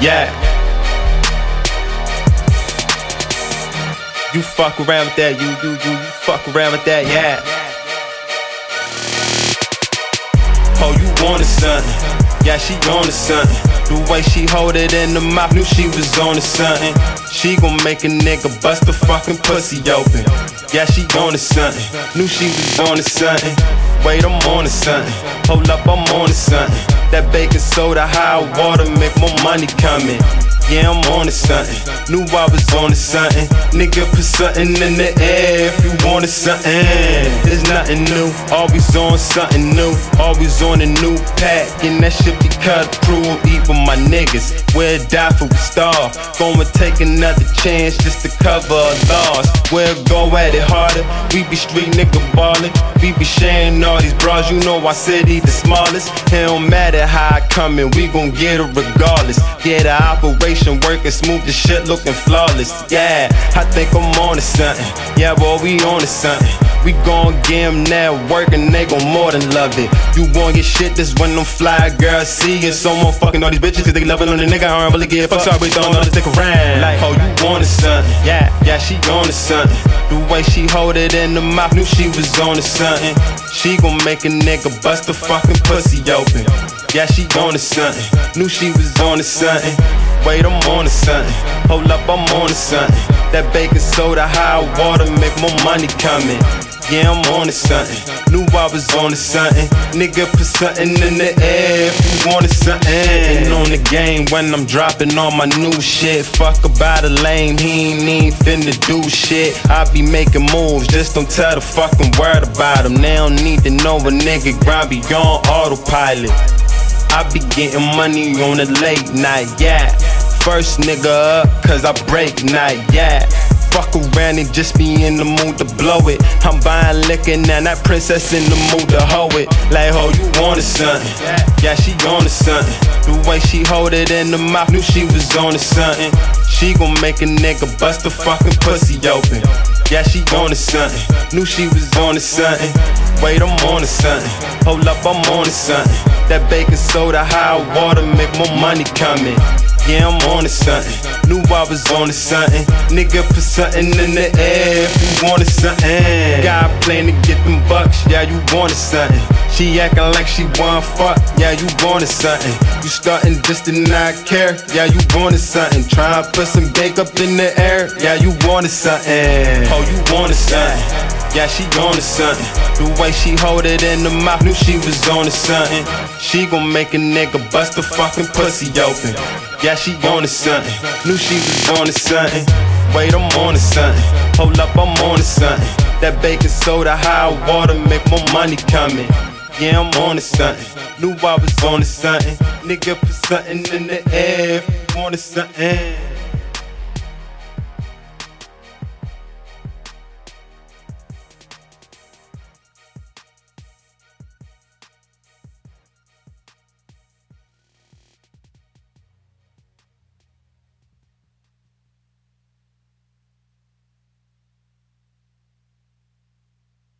Yeah. You fuck around with that, you, you, you, you fuck around with that, yeah. Oh, you wanted something, yeah, she wanted something. The way she hold it in the mouth, knew she was on to something. She gon' make a nigga bust the fucking pussy open. Yeah, she on to something, knew she was on to something. Wait, I'm on to something. Hold up, I'm on to something. That baking soda, high water, make more money coming. Yeah, I'm on to something. Knew I was on to something. Nigga, put something in the air if you wanted something. There's nothing new. Always on something new. Always on a new pack. And that shit be cut through. Even my niggas. We'll die for we starve. Gonna take another chance just to cover a loss. We'll go at it harder. We be street nigga ballin'. We be sharing all these bras. You know I said he the smallest. It don't matter how I come in. We gon' get it regardless. Get the operation working smooth, the shit looking flawless. Yeah, I think I'm on to something. Yeah, boy, we on to something. We gon' get them that work they gon' more than love it. You gon' get shit this when them fly girls see it. Someone fucking all these bitches cause they loving on the nigga. I don't really give a fuck. Sorry, don't know to stick around. Like, oh, you wanted something. Yeah, yeah, she on to something. The way she hold it in the mouth, knew she was on to something. She gon' make a nigga bust the fucking pussy open. Yeah, she on to something. Knew she was on to something. Wait, I'm on to something. Hold up, I'm on to something. That baking soda, high water, make more money coming. Yeah, I'm on to something. Knew I was on to something. Nigga, put something in the air if you wanted something. And on the game when I'm dropping all my new shit. Fuck about a lame, he ain't even finna do shit. I be making moves, just don't tell the fucking word about them. They don't need to know a nigga grind beyond autopilot. I be getting money on a late night, yeah. First nigga up, cause I break night, yeah. Fuck around and just be in the mood to blow it. I'm buying liquor now, that princess in the mood to hoe it. Like, ho, you wanted something. Yeah, she on to something. The way she hold it in the mouth, knew she was on to something. She gon' make a nigga bust the fucking pussy open. Yeah, she on to something. Knew she was on to something. Wait, I'm on to something. Hold up, I'm on to something. That baking soda, high water, make more money coming. Yeah, I'm on to something. Knew I was on to something. Nigga, put something in the air if you wanted something. God plan to get them bucks, yeah, you wanted something. She acting like she want fuck, yeah, you wanted something. You starting just to not care, yeah, you wanted something. Try to put some cake up in the air, yeah, you wanted something. Oh, you wanted something. Yeah, she on to something. The way she hold it in the mouth, knew she was on to something. She gon' make a nigga bust the fucking pussy open. Yeah, she on to something. Knew she was on to something. Wait, I'm on to something. Hold up, I'm on to something. That baking soda, high water, make more money coming. Yeah, I'm on to something. Knew I was on to something. Nigga, put something in the air you wanted something.